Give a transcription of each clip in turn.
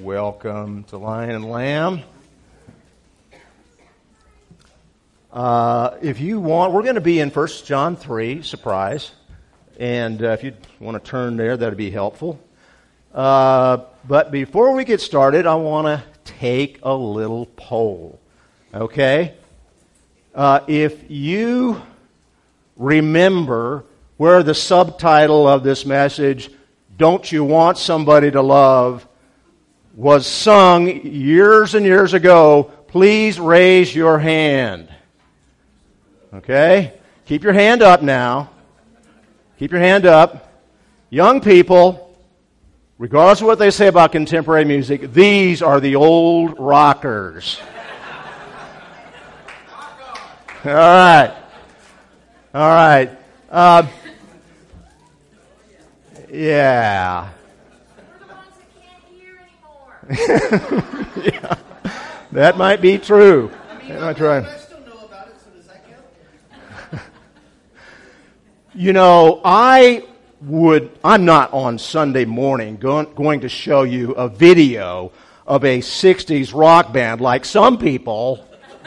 Welcome to Lion and Lamb. Uh, if you want, we're going to be in 1 John 3, surprise. And uh, if you want to turn there, that'd be helpful. Uh, but before we get started, I want to take a little poll. Okay? Uh, if you remember where the subtitle of this message, Don't You Want Somebody to Love, was sung years and years ago, please raise your hand. Okay? Keep your hand up now. Keep your hand up. Young people, regardless of what they say about contemporary music, these are the old rockers. All right. All right. Uh, yeah. yeah. That might be true. I might try. I still know about it, so does that count? you know, I would, I'm not on Sunday morning going, going to show you a video of a 60s rock band like some people.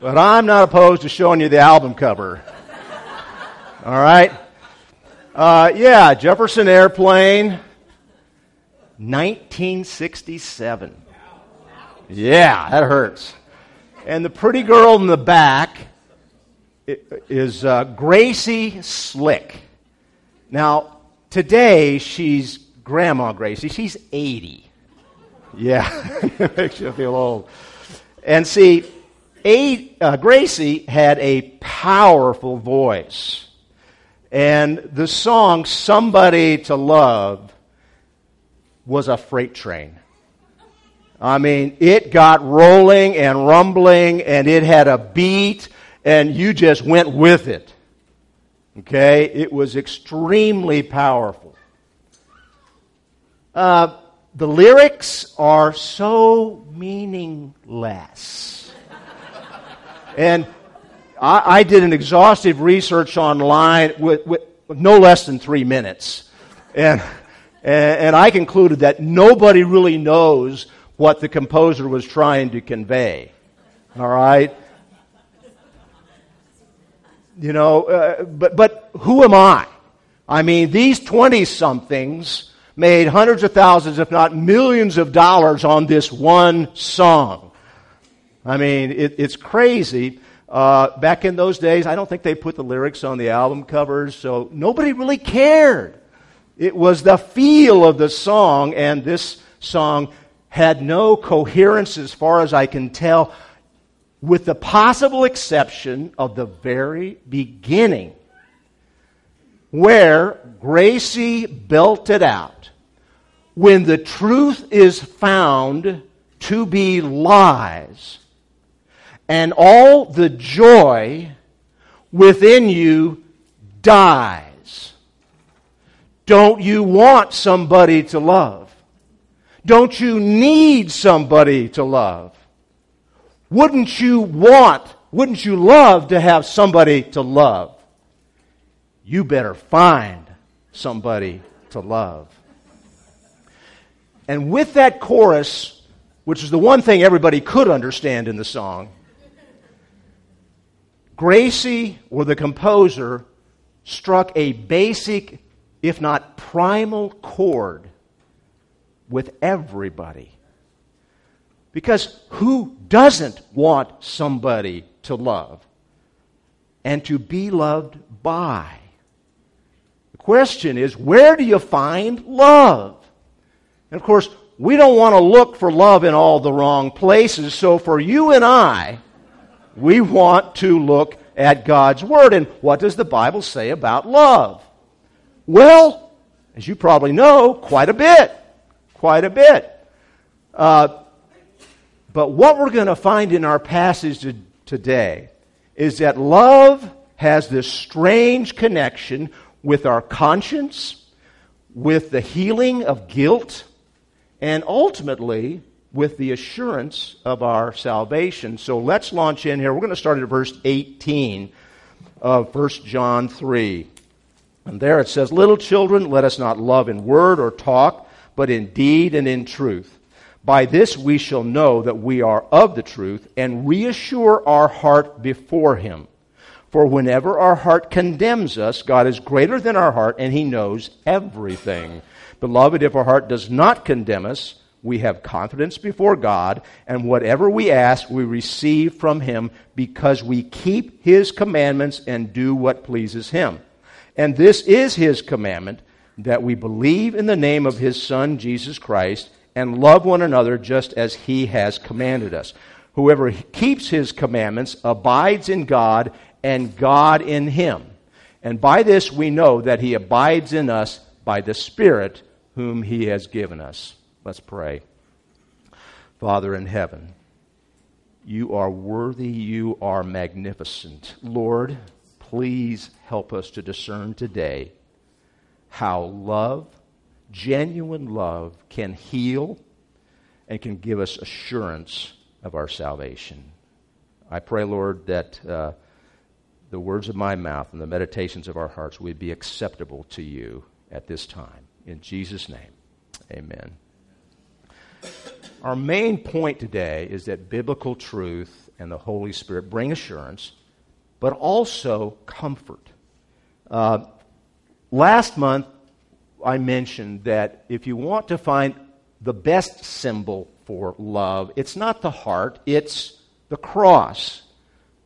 but I'm not opposed to showing you the album cover. All right? Uh, yeah, Jefferson Airplane, 1967. Yeah, that hurts. And the pretty girl in the back is uh, Gracie Slick. Now, today she's Grandma Gracie. She's 80. Yeah, makes you feel old. And see, a, uh, Gracie had a powerful voice. And the song Somebody to Love was a freight train. I mean, it got rolling and rumbling and it had a beat and you just went with it. Okay? It was extremely powerful. Uh, the lyrics are so meaningless. and I, I, did an exhaustive research online with, with, no less than three minutes. And and, and I concluded that nobody really knows what the composer was trying to convey. All right? You know, uh, but, but who am I? I mean, these 20 somethings made hundreds of thousands, if not millions of dollars on this one song. I mean, it, it's crazy. Uh, back in those days, I don't think they put the lyrics on the album covers, so nobody really cared. It was the feel of the song, and this song had no coherence as far as I can tell, with the possible exception of the very beginning, where Gracie belted out, When the truth is found to be lies, and all the joy within you dies don't you want somebody to love? Don't you need somebody to love? Wouldn't you want, wouldn't you love to have somebody to love? You better find somebody to love. And with that chorus, which is the one thing everybody could understand in the song, Gracie, or the composer, struck a basic if not primal chord with everybody. Because who doesn't want somebody to love and to be loved by? The question is where do you find love? And of course, we don't want to look for love in all the wrong places. So for you and I, we want to look at God's Word. And what does the Bible say about love? Well, as you probably know, quite a bit. Quite a bit. Uh, but what we're going to find in our passage today is that love has this strange connection with our conscience, with the healing of guilt, and ultimately with the assurance of our salvation. So let's launch in here. We're going to start at verse 18 of 1 John 3. And there it says, Little children, let us not love in word or talk, but in deed and in truth. By this we shall know that we are of the truth and reassure our heart before Him. For whenever our heart condemns us, God is greater than our heart and He knows everything. Beloved, if our heart does not condemn us, we have confidence before God, and whatever we ask, we receive from Him because we keep His commandments and do what pleases Him. And this is His commandment that we believe in the name of His Son, Jesus Christ, and love one another just as He has commanded us. Whoever keeps His commandments abides in God, and God in Him. And by this we know that He abides in us by the Spirit whom He has given us. Let's pray. Father in heaven, you are worthy, you are magnificent. Lord, please help us to discern today how love, genuine love, can heal and can give us assurance of our salvation. I pray, Lord, that uh, the words of my mouth and the meditations of our hearts would be acceptable to you at this time. In Jesus' name, amen. Our main point today is that biblical truth and the Holy Spirit bring assurance, but also comfort. Uh, last month, I mentioned that if you want to find the best symbol for love, it's not the heart, it's the cross,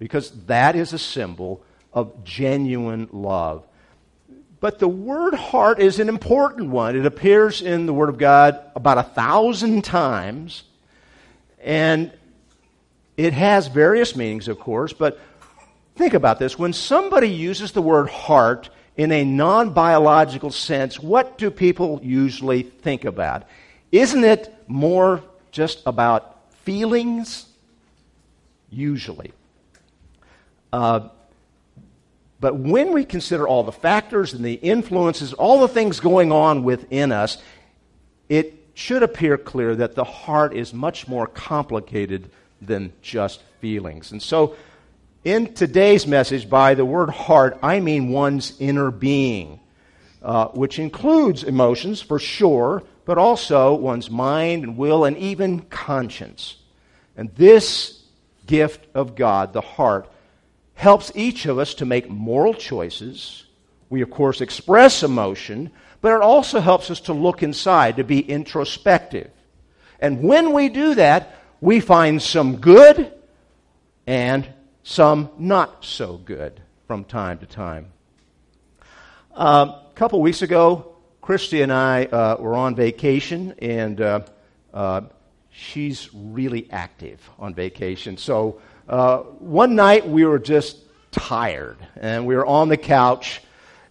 because that is a symbol of genuine love. But the word heart is an important one. It appears in the Word of God about a thousand times. And it has various meanings, of course. But think about this. When somebody uses the word heart in a non biological sense, what do people usually think about? Isn't it more just about feelings? Usually. Uh, but when we consider all the factors and the influences, all the things going on within us, it should appear clear that the heart is much more complicated than just feelings. And so, in today's message, by the word heart, I mean one's inner being, uh, which includes emotions for sure, but also one's mind and will and even conscience. And this gift of God, the heart, helps each of us to make moral choices. We, of course, express emotion, but it also helps us to look inside, to be introspective. And when we do that, we find some good and some not so good from time to time. Uh, a couple weeks ago, Christy and I uh, were on vacation, and uh, uh she's really active on vacation. So uh, one night we were just tired and we were on the couch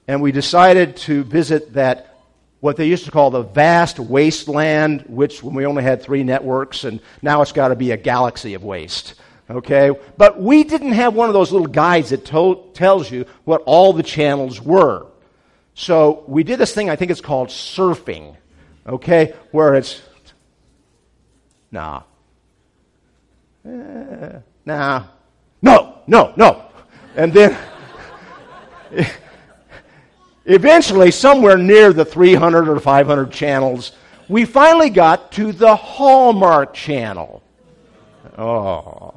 and we decided to visit that what they used to call the vast wasteland which when we only had three networks and now it's got to be a galaxy of waste okay but we didn't have one of those little guides that to- tells you what all the channels were so we did this thing i think it's called surfing okay where it's nah eh, nah, no, no, no. And then eventually, somewhere near the 300 or 500 channels, we finally got to the Hallmark channel. Oh.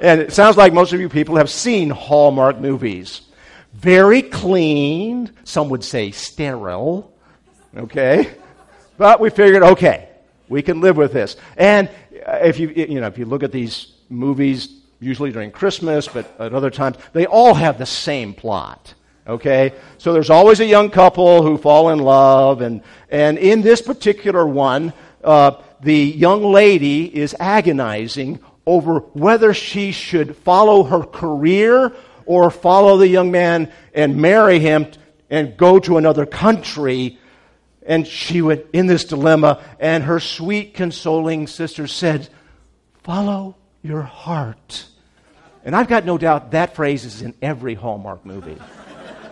And it sounds like most of you people have seen Hallmark movies. Very clean, some would say sterile, okay? But we figured, okay, we can live with this. And if you, you know, if you look at these movies, usually during Christmas, but at other times, they all have the same plot. Okay? So there's always a young couple who fall in love, and, and in this particular one, uh, the young lady is agonizing over whether she should follow her career or follow the young man and marry him and go to another country. And she went in this dilemma, and her sweet, consoling sister said, Follow your heart. And I've got no doubt that phrase is in every Hallmark movie.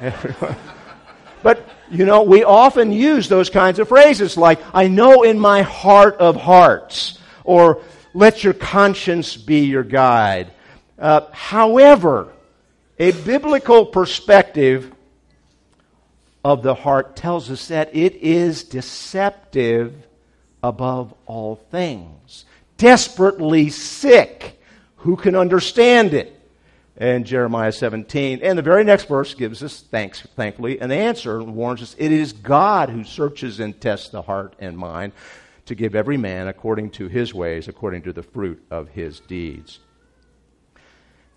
but, you know, we often use those kinds of phrases like, I know in my heart of hearts, or let your conscience be your guide. Uh, however, a biblical perspective of the heart tells us that it is deceptive above all things, desperately sick. Who can understand it? And Jeremiah 17. And the very next verse gives us, thanks, thankfully, an answer and warns us it is God who searches and tests the heart and mind to give every man according to his ways, according to the fruit of his deeds.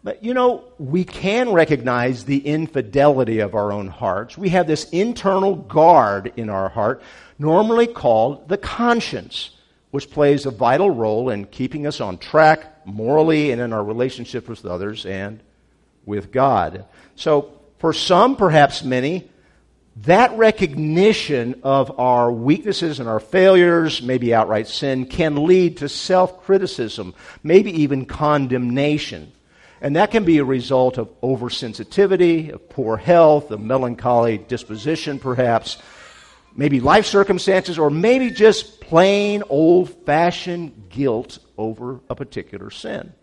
But you know, we can recognize the infidelity of our own hearts. We have this internal guard in our heart, normally called the conscience, which plays a vital role in keeping us on track morally and in our relationship with others and with God. So, for some, perhaps many, that recognition of our weaknesses and our failures, maybe outright sin, can lead to self criticism, maybe even condemnation. And that can be a result of oversensitivity, of poor health, a melancholy disposition, perhaps, maybe life circumstances, or maybe just plain old fashioned guilt over a particular sin.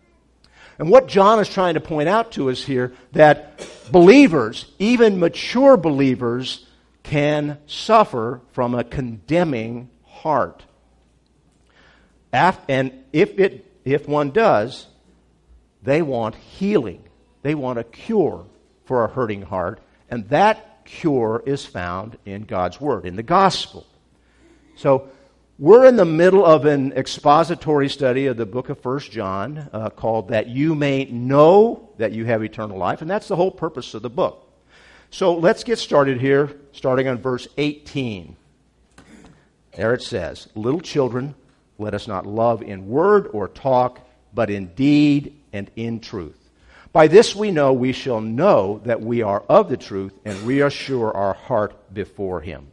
And what John is trying to point out to us here that believers, even mature believers, can suffer from a condemning heart. And if, it, if one does, they want healing. They want a cure for a hurting heart. And that cure is found in God's Word, in the Gospel. So we're in the middle of an expository study of the book of First John uh, called That You May Know That You Have Eternal Life. And that's the whole purpose of the book. So let's get started here, starting on verse 18. There it says, Little children, let us not love in word or talk, but in deed and in truth. By this we know we shall know that we are of the truth and reassure our heart before Him.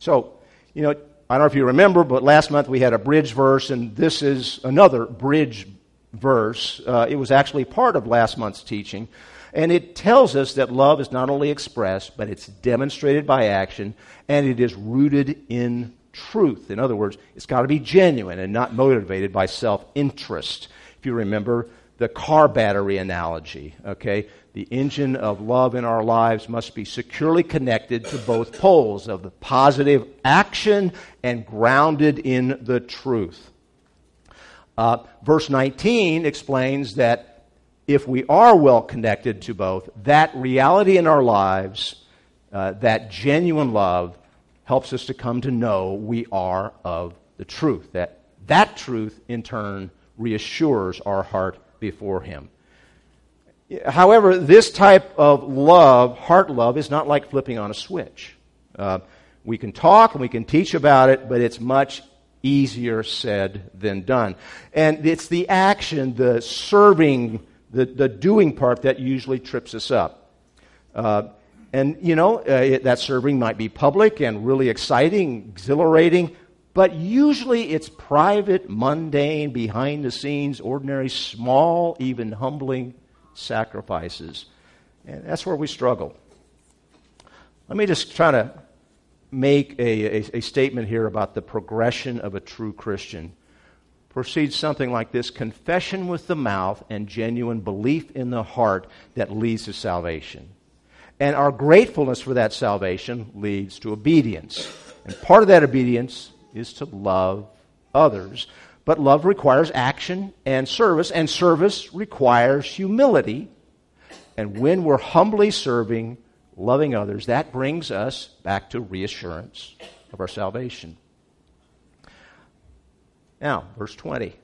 So, you know, I don't know if you remember, but last month we had a bridge verse, and this is another bridge verse. Uh, it was actually part of last month's teaching. And it tells us that love is not only expressed, but it's demonstrated by action, and it is rooted in truth. In other words, it's got to be genuine and not motivated by self interest. If you remember the car battery analogy, okay? The engine of love in our lives must be securely connected to both poles of the positive action and grounded in the truth. Uh, verse 19 explains that if we are well connected to both, that reality in our lives, uh, that genuine love, helps us to come to know we are of the truth. That that truth, in turn, reassures our heart before Him. However, this type of love, heart love, is not like flipping on a switch. Uh, we can talk and we can teach about it, but it's much easier said than done. And it's the action, the serving the, the doing part that usually trips us up. Uh, and, you know, uh, it, that serving might be public and really exciting, exhilarating, but usually it's private, mundane, behind the scenes, ordinary, small, even humbling sacrifices. And that's where we struggle. Let me just try to make a, a, a statement here about the progression of a true Christian proceeds something like this confession with the mouth and genuine belief in the heart that leads to salvation. And our gratefulness for that salvation leads to obedience. And part of that obedience is to love others. But love requires action and service, and service requires humility. And when we're humbly serving, loving others, that brings us back to reassurance of our salvation. Now, verse 20.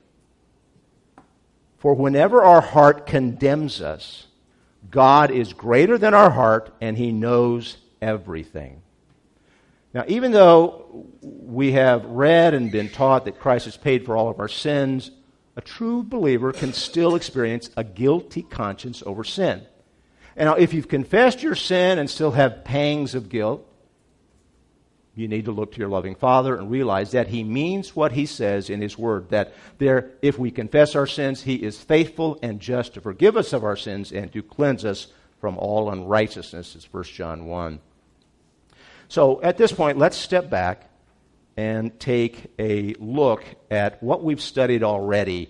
For whenever our heart condemns us, God is greater than our heart and he knows everything. Now, even though we have read and been taught that Christ has paid for all of our sins, a true believer can still experience a guilty conscience over sin. Now, if you've confessed your sin and still have pangs of guilt, you need to look to your loving Father and realize that He means what He says in His Word. That there, if we confess our sins, He is faithful and just to forgive us of our sins and to cleanse us from all unrighteousness. It's 1 John 1. So at this point, let's step back and take a look at what we've studied already.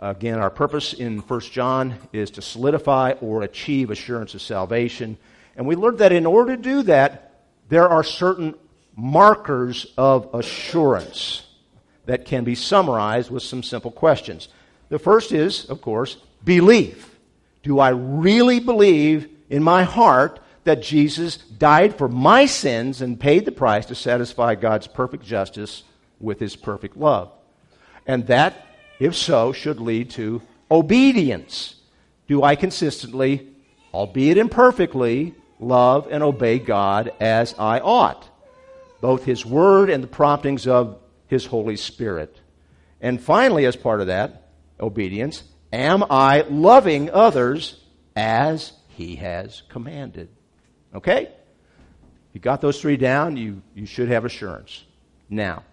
Again, our purpose in 1 John is to solidify or achieve assurance of salvation. And we learned that in order to do that, there are certain markers of assurance that can be summarized with some simple questions. The first is, of course, belief. Do I really believe in my heart that Jesus died for my sins and paid the price to satisfy God's perfect justice with his perfect love? And that, if so, should lead to obedience. Do I consistently, albeit imperfectly, love and obey God as I ought? Both his word and the promptings of his Holy Spirit. And finally, as part of that obedience, am I loving others as he has commanded? Okay? You got those three down, you, you should have assurance. Now,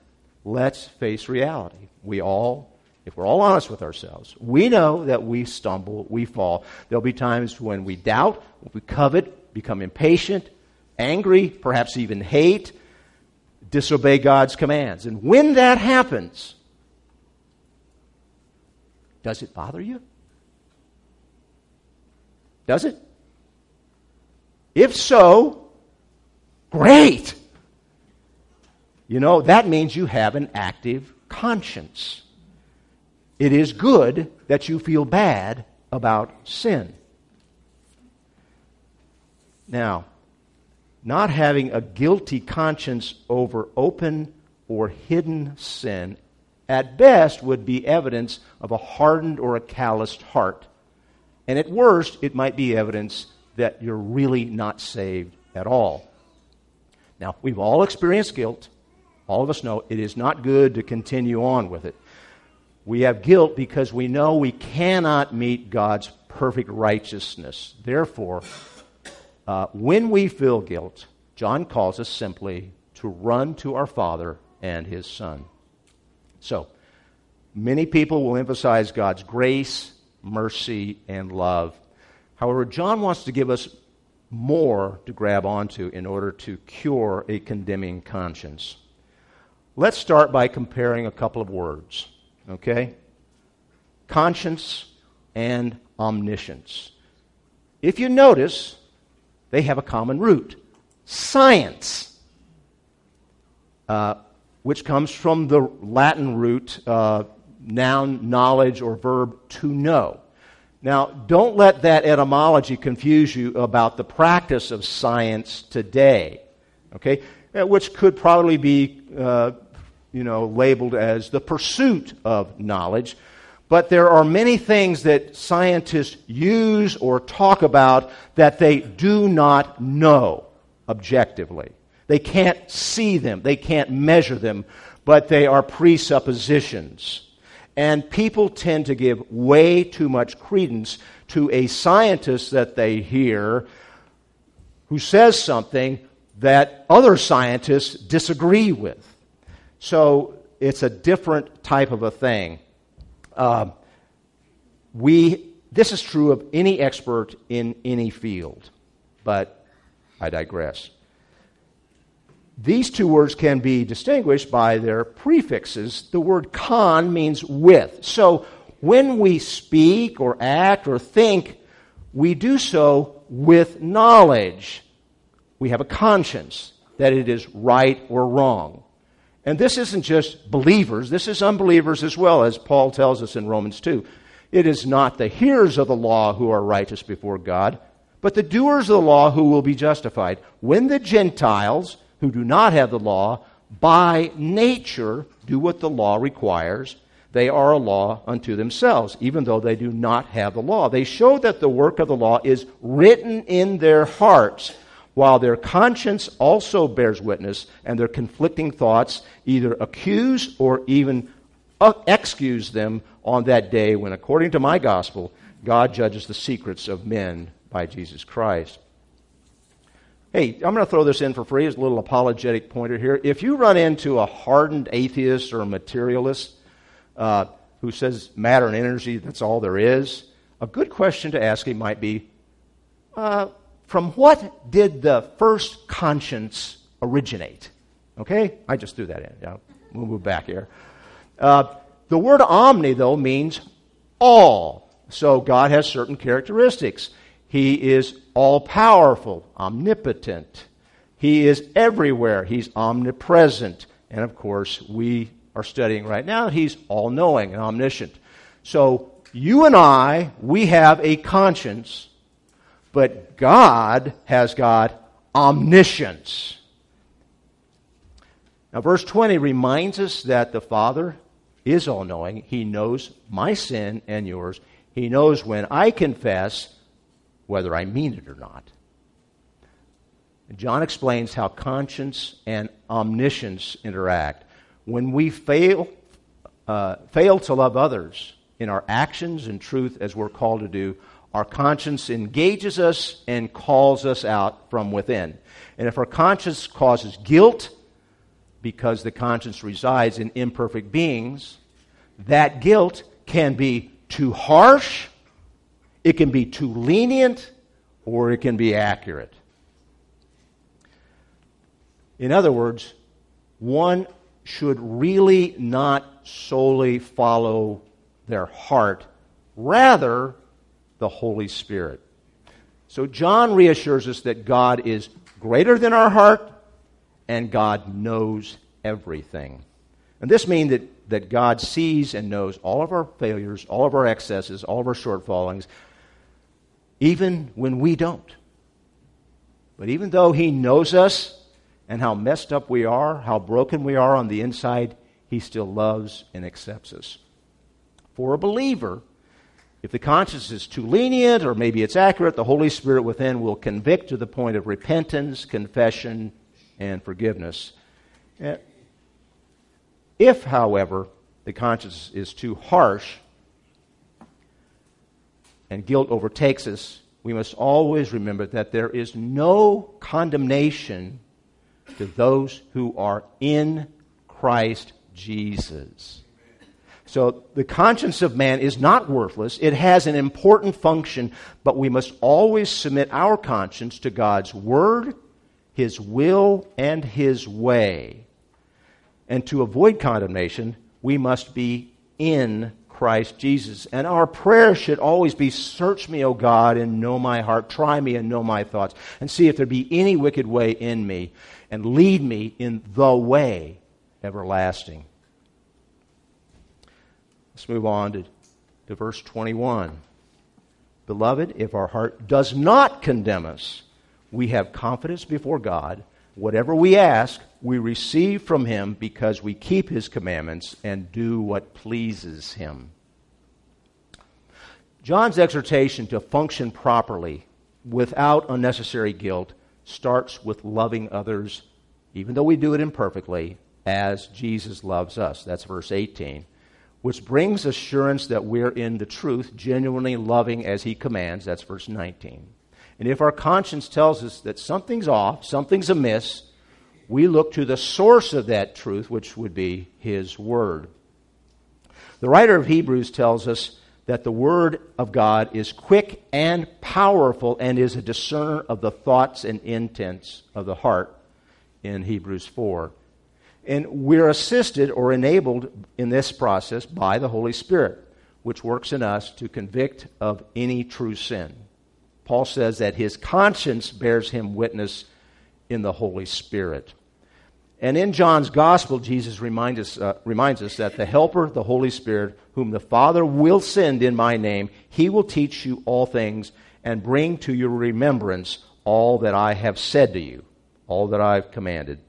let's face reality. We all, if we're all honest with ourselves, we know that we stumble, we fall. There'll be times when we doubt, we covet, become impatient, angry, perhaps even hate, disobey God's commands. And when that happens, does it bother you? Does it? If so, great. You know, that means you have an active conscience. It is good that you feel bad about sin. Now, not having a guilty conscience over open or hidden sin, at best, would be evidence of a hardened or a calloused heart. And at worst, it might be evidence that you're really not saved at all. Now, we've all experienced guilt. All of us know it is not good to continue on with it. We have guilt because we know we cannot meet God's perfect righteousness. Therefore, uh, when we feel guilt, John calls us simply to run to our Father and His Son. So, many people will emphasize God's grace, mercy, and love. However, John wants to give us more to grab onto in order to cure a condemning conscience. Let's start by comparing a couple of words, okay? Conscience and omniscience. If you notice, they have a common root science, uh, which comes from the Latin root uh, noun, knowledge, or verb to know. Now, don't let that etymology confuse you about the practice of science today, okay? Uh, which could probably be, uh, you know, labeled as the pursuit of knowledge. But there are many things that scientists use or talk about that they do not know objectively. They can't see them, they can't measure them, but they are presuppositions. And people tend to give way too much credence to a scientist that they hear who says something that other scientists disagree with. So it's a different type of a thing. Uh, we, this is true of any expert in any field, but I digress. These two words can be distinguished by their prefixes. The word con means with. So when we speak or act or think, we do so with knowledge. We have a conscience that it is right or wrong. And this isn't just believers, this is unbelievers as well, as Paul tells us in Romans 2. It is not the hearers of the law who are righteous before God, but the doers of the law who will be justified. When the Gentiles, who do not have the law, by nature do what the law requires, they are a law unto themselves, even though they do not have the law. They show that the work of the law is written in their hearts while their conscience also bears witness, and their conflicting thoughts either accuse or even uh, excuse them on that day when, according to my gospel, God judges the secrets of men by Jesus Christ. Hey, I'm going to throw this in for free as a little apologetic pointer here. If you run into a hardened atheist or a materialist uh, who says matter and energy, that's all there is, a good question to ask him might be, uh, from what did the first conscience originate? Okay? I just threw that in. Yeah, we'll move back here. Uh, the word omni, though, means all. So God has certain characteristics. He is all powerful, omnipotent. He is everywhere. He's omnipresent. And of course, we are studying right now, he's all knowing and omniscient. So, you and I, we have a conscience, but God has got omniscience. Now, verse 20 reminds us that the Father is all knowing. He knows my sin and yours. He knows when I confess whether I mean it or not. John explains how conscience and omniscience interact. When we fail, uh, fail to love others in our actions and truth as we're called to do, our conscience engages us and calls us out from within. And if our conscience causes guilt, because the conscience resides in imperfect beings, that guilt can be too harsh, it can be too lenient, or it can be accurate. In other words, one should really not solely follow their heart, rather, the Holy Spirit. So, John reassures us that God is greater than our heart and God knows everything. And this means that, that God sees and knows all of our failures, all of our excesses, all of our shortfallings, even when we don't. But even though He knows us and how messed up we are, how broken we are on the inside, He still loves and accepts us. For a believer, if the conscience is too lenient or maybe it's accurate, the Holy Spirit within will convict to the point of repentance, confession, and forgiveness. Eh, if, however, the conscience is too harsh and guilt overtakes us, we must always remember that there is no condemnation to those who are in Christ Jesus. So the conscience of man is not worthless. It has an important function, but we must always submit our conscience to God's word, his will, and his way. And to avoid condemnation, we must be in Christ Jesus. And our prayer should always be Search me, O God, and know my heart. Try me and know my thoughts. And see if there be any wicked way in me and lead me in the way everlasting. Let's move on to, to verse 21. Beloved, if our heart does not condemn us, we have confidence before God. Whatever we ask, we receive from Him because we keep His commandments and do what pleases Him. John's exhortation to function properly without unnecessary guilt starts with loving others, even though we do it imperfectly, as Jesus loves us. That's verse 18, which brings assurance that we're in the truth, genuinely loving as he commands. That's verse 19. And if our conscience tells us that something's off, something's amiss, we look to the source of that truth, which would be his word. The writer of Hebrews tells us that the Word of God is quick and powerful and is a discerner of the thoughts and intents of the heart in Hebrews 4. And we're assisted or enabled in this process by the Holy Spirit, which works in us to convict of any true sin. Paul says that his conscience bears him witness in the Holy Spirit. And in John's Gospel, Jesus reminds us, uh, reminds us that the Helper, the Holy Spirit, whom the Father will send in my name, he will teach you all things and bring to your remembrance all that I have said to you, all that I've commanded.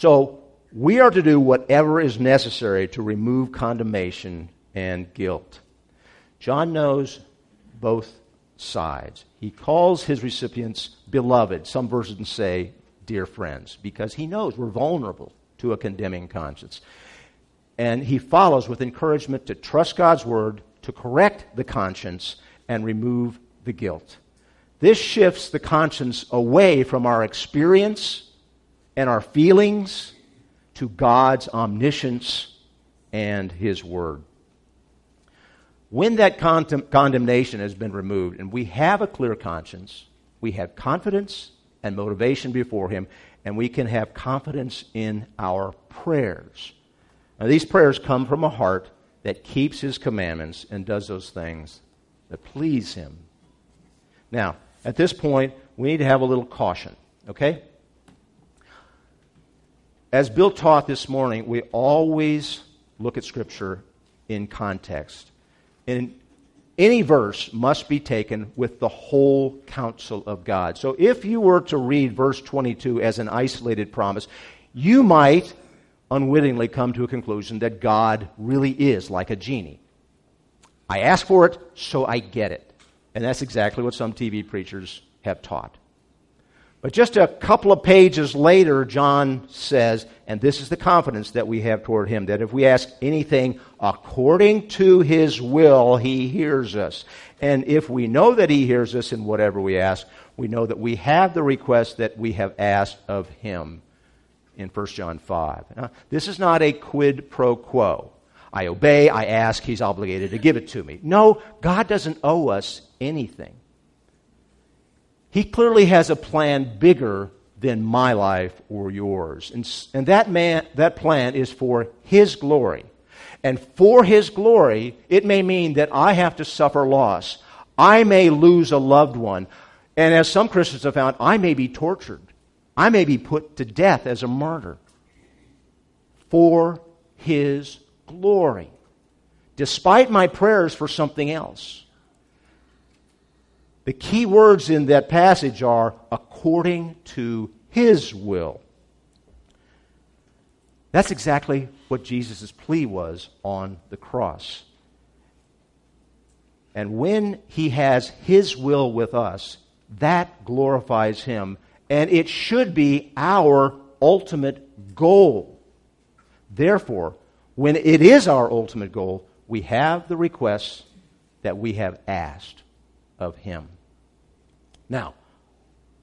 So, we are to do whatever is necessary to remove condemnation and guilt. John knows both sides. He calls his recipients beloved. Some versions say dear friends, because he knows we're vulnerable to a condemning conscience. And he follows with encouragement to trust God's word, to correct the conscience, and remove the guilt. This shifts the conscience away from our experience and our feelings to God's omniscience and his word. When that condemnation has been removed and we have a clear conscience, we have confidence and motivation before Him, and we can have confidence in our prayers. Now, these prayers come from a heart that keeps His commandments and does those things that please Him. Now, at this point, we need to have a little caution, okay? As Bill taught this morning, we always look at Scripture in context. And any verse must be taken with the whole counsel of God. So if you were to read verse 22 as an isolated promise, you might unwittingly come to a conclusion that God really is like a genie. I ask for it, so I get it. And that's exactly what some TV preachers have taught. But just a couple of pages later, John says, and this is the confidence that we have toward him, that if we ask anything according to his will, he hears us. And if we know that he hears us in whatever we ask, we know that we have the request that we have asked of him in 1 John 5. Now, this is not a quid pro quo. I obey, I ask, he's obligated to give it to me. No, God doesn't owe us anything. He clearly has a plan bigger than my life or yours. And, and that, man, that plan is for His glory. And for His glory, it may mean that I have to suffer loss. I may lose a loved one. And as some Christians have found, I may be tortured. I may be put to death as a martyr. For His glory. Despite my prayers for something else. The key words in that passage are according to his will. That's exactly what Jesus' plea was on the cross. And when he has his will with us, that glorifies him. And it should be our ultimate goal. Therefore, when it is our ultimate goal, we have the requests that we have asked of him. Now,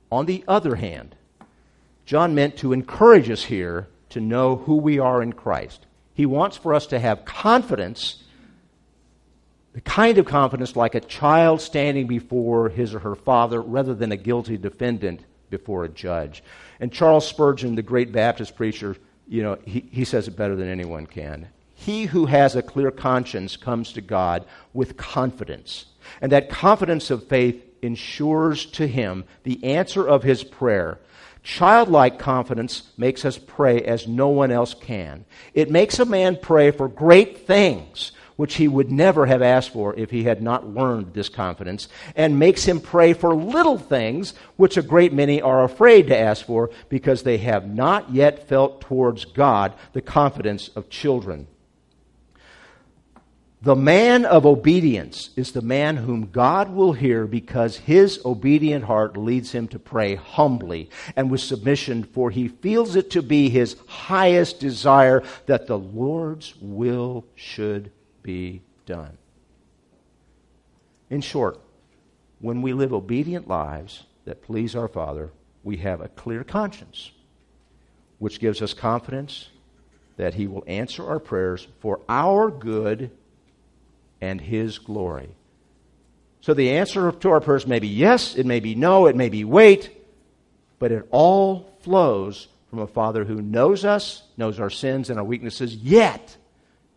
on the other hand, John meant to encourage us here to know who we are in Christ. He wants for us to have confidence, the kind of confidence like a child standing before his or her father rather than a guilty defendant before a judge. And Charles Spurgeon, the great Baptist preacher, you know, he, he says it better than anyone can. He who has a clear conscience comes to God with confidence. And that confidence of faith ensures to him the answer of his prayer. Childlike confidence makes us pray as no one else can. It makes a man pray for great things, which he would never have asked for if he had not learned this confidence, and makes him pray for little things, which a great many are afraid to ask for because they have not yet felt towards God the confidence of children. The man of obedience is the man whom God will hear because his obedient heart leads him to pray humbly and with submission, for he feels it to be his highest desire that the Lord's will should be done. In short, when we live obedient lives that please our Father, we have a clear conscience, which gives us confidence that he will answer our prayers for our good and His glory. So the answer to our prayers may be yes, it may be no, it may be wait, but it all flows from a Father who knows us, knows our sins and our weaknesses, yet,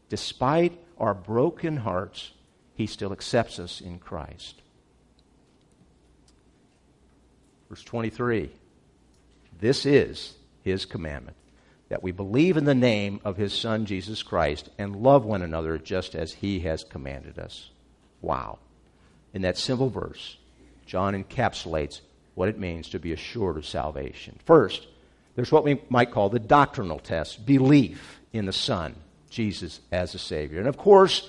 despite our broken hearts, He still accepts us in Christ. Verse 23 This is His commandment that we believe in the name of his Son, Jesus Christ, and love one another just as he has commanded us. Wow. In that simple verse, John encapsulates what it means to be assured of salvation. First, there's what we might call the doctrinal test belief in the Son, Jesus, as a Savior. And of course,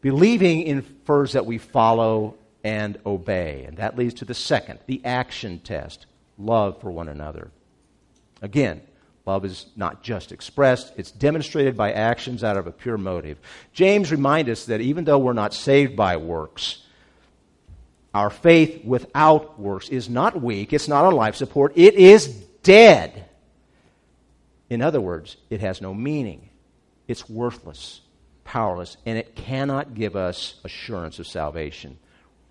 believing infers that we follow and obey. And that leads to the second, the action test love for one another. Again, Love is not just expressed, it's demonstrated by actions out of a pure motive. James reminds us that even though we're not saved by works, our faith without works is not weak, it's not on life support, it is dead. In other words, it has no meaning, it's worthless, powerless, and it cannot give us assurance of salvation.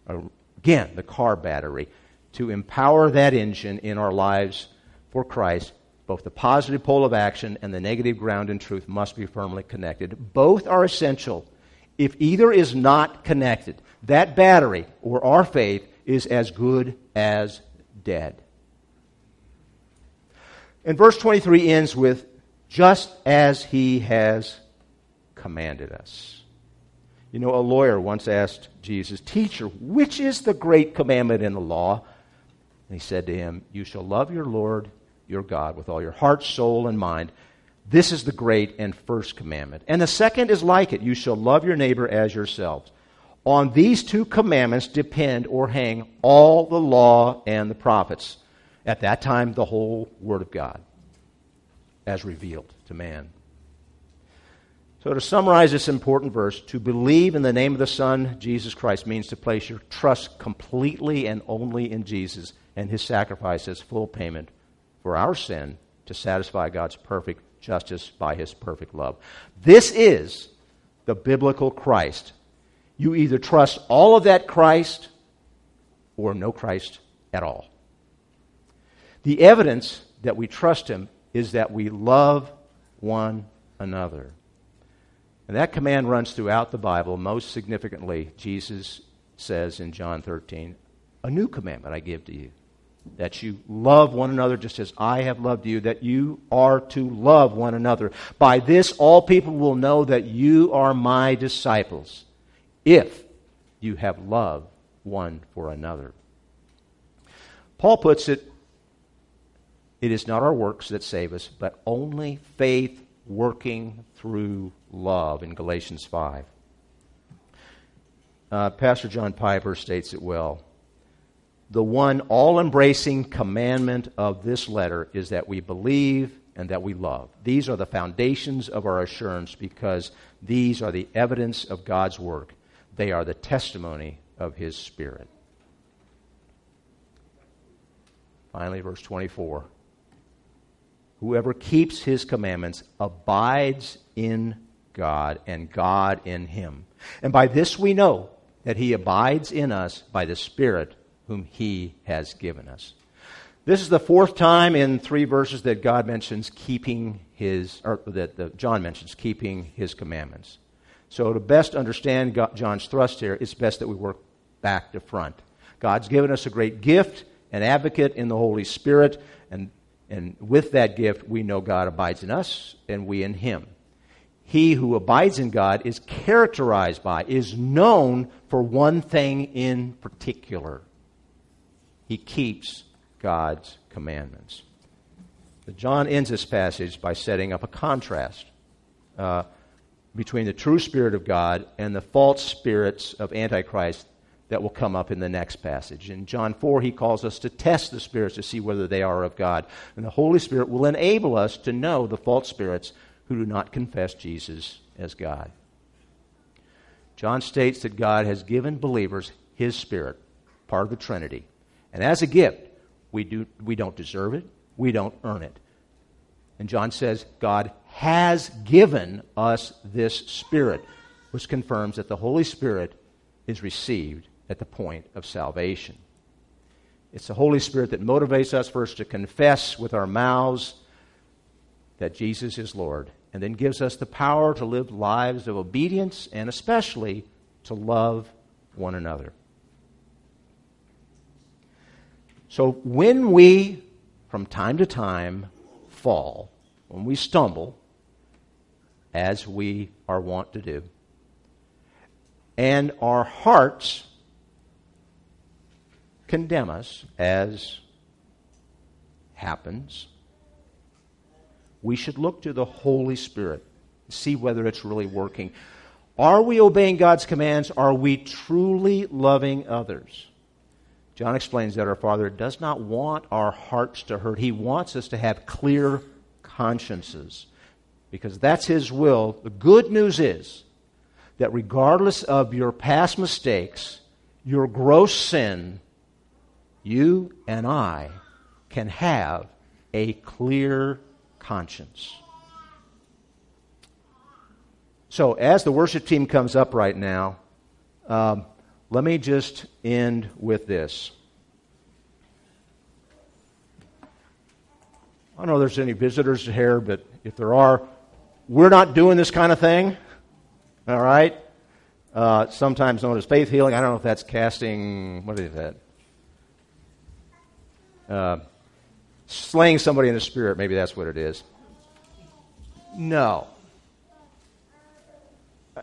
Uh, again, the car battery. To empower that engine in our lives for Christ both the positive pole of action and the negative ground in truth must be firmly connected. Both are essential. If either is not connected, that battery or our faith is as good as dead. And verse 23 ends with, just as he has commanded us. You know, a lawyer once asked Jesus, Teacher, which is the great commandment in the law? And he said to him, You shall love your Lord your God with all your heart, soul, and mind. This is the great and first commandment. And the second is like it you shall love your neighbor as yourselves. On these two commandments depend or hang all the law and the prophets. At that time, the whole Word of God as revealed to man. So, to summarize this important verse, to believe in the name of the Son, Jesus Christ, means to place your trust completely and only in Jesus and his sacrifice as full payment for our sin to satisfy God's perfect justice by his perfect love. This is the biblical Christ. You either trust all of that Christ or no Christ at all. The evidence that we trust him is that we love one another. And that command runs throughout the Bible. Most significantly, Jesus says in John 13, A new commandment I give to you that you love one another just as I have loved you, that you are to love one another. By this, all people will know that you are my disciples, if you have love one for another. Paul puts it it is not our works that save us, but only faith working through love in Galatians 5. Uh, Pastor John Piper states it well the one all embracing commandment of this letter is that we believe and that we love. These are the foundations of our assurance because these are the evidence of God's work. They are the testimony of His Spirit. Finally, verse 24 Whoever keeps His commandments abides in God, and God in him. And by this we know that He abides in us by the Spirit whom he has given us. This is the fourth time in three verses that God mentions keeping his, or that the, John mentions keeping his commandments. So to best understand God, John's thrust here, it's best that we work back to front. God's given us a great gift, an advocate in the Holy Spirit, and, and with that gift, we know God abides in us and we in him. He who abides in God is characterized by, is known for one thing in particular he keeps God's commandments. But John ends this passage by setting up a contrast uh, between the true Spirit of God and the false spirits of Antichrist that will come up in the next passage. In John 4, he calls us to test the spirits to see whether they are of God. And the Holy Spirit will enable us to know the false spirits who do not confess Jesus as God. John states that God has given believers his Spirit, part of the Trinity. And as a gift, we, do, we don't deserve it, we don't earn it. And John says, God has given us this Spirit, which confirms that the Holy Spirit is received at the point of salvation. It's the Holy Spirit that motivates us first to confess with our mouths that Jesus is Lord, and then gives us the power to live lives of obedience and especially to love one another. So when we, from time to time, fall, when we stumble, as we are wont to do, and our hearts condemn us, as happens, we should look to the Holy Spirit, see whether it's really working. Are we obeying God's commands? Are we truly loving others? John explains that our Father does not want our hearts to hurt. He wants us to have clear consciences because that's His will. The good news is that regardless of your past mistakes, your gross sin, you and I can have a clear conscience. So, as the worship team comes up right now, um, let me just end with this. I don't know if there's any visitors here, but if there are, we're not doing this kind of thing. All right? Uh, sometimes known as faith healing. I don't know if that's casting, what is that? uh, slaying somebody in the spirit. Maybe that's what it is. No.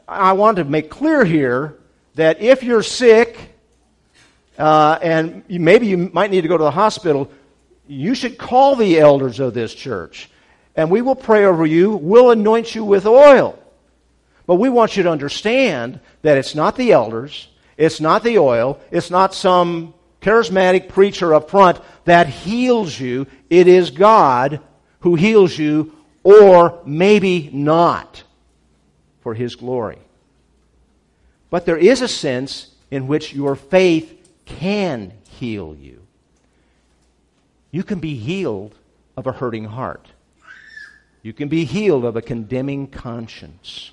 I want to make clear here that if you're sick uh, and maybe you might need to go to the hospital, you should call the elders of this church. And we will pray over you. We'll anoint you with oil. But we want you to understand that it's not the elders, it's not the oil, it's not some charismatic preacher up front that heals you. It is God who heals you, or maybe not, for His glory. But there is a sense in which your faith can heal you. You can be healed of a hurting heart. You can be healed of a condemning conscience.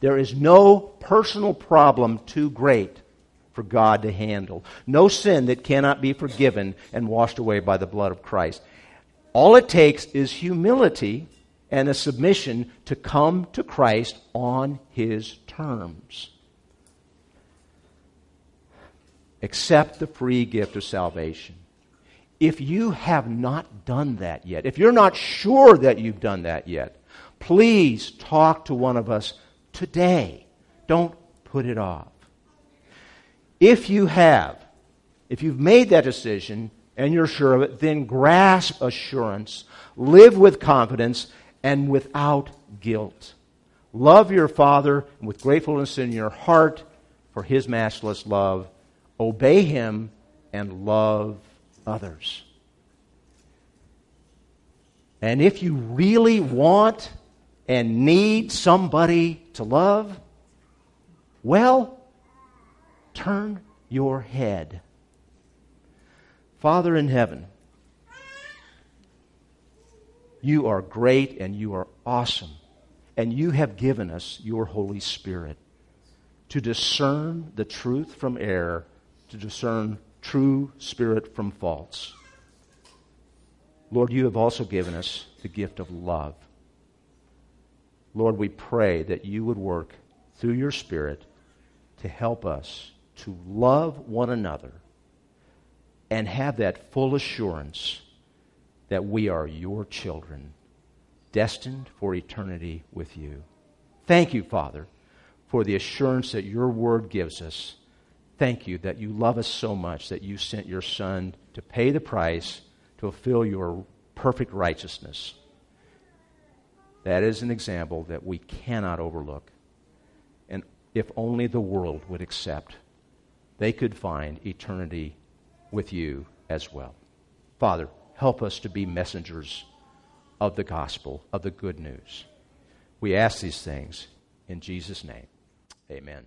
There is no personal problem too great for God to handle. No sin that cannot be forgiven and washed away by the blood of Christ. All it takes is humility and a submission to come to Christ on his terms. Accept the free gift of salvation. If you have not done that yet, if you're not sure that you've done that yet, please talk to one of us today. Don't put it off. If you have, if you've made that decision and you're sure of it, then grasp assurance, live with confidence, and without guilt. Love your Father with gratefulness in your heart for His matchless love. Obey Him and love others. And if you really want and need somebody to love, well, turn your head. Father in heaven, you are great and you are awesome. And you have given us your Holy Spirit to discern the truth from error, to discern true spirit from false. Lord, you have also given us the gift of love. Lord, we pray that you would work through your Spirit to help us to love one another and have that full assurance that we are your children, destined for eternity with you. Thank you, Father, for the assurance that your word gives us. Thank you that you love us so much that you sent your Son to pay the price to fulfill your perfect righteousness. That is an example that we cannot overlook. And if only the world would accept, they could find eternity with you as well. Father, help us to be messengers of the gospel, of the good news. We ask these things in Jesus' name. Amen.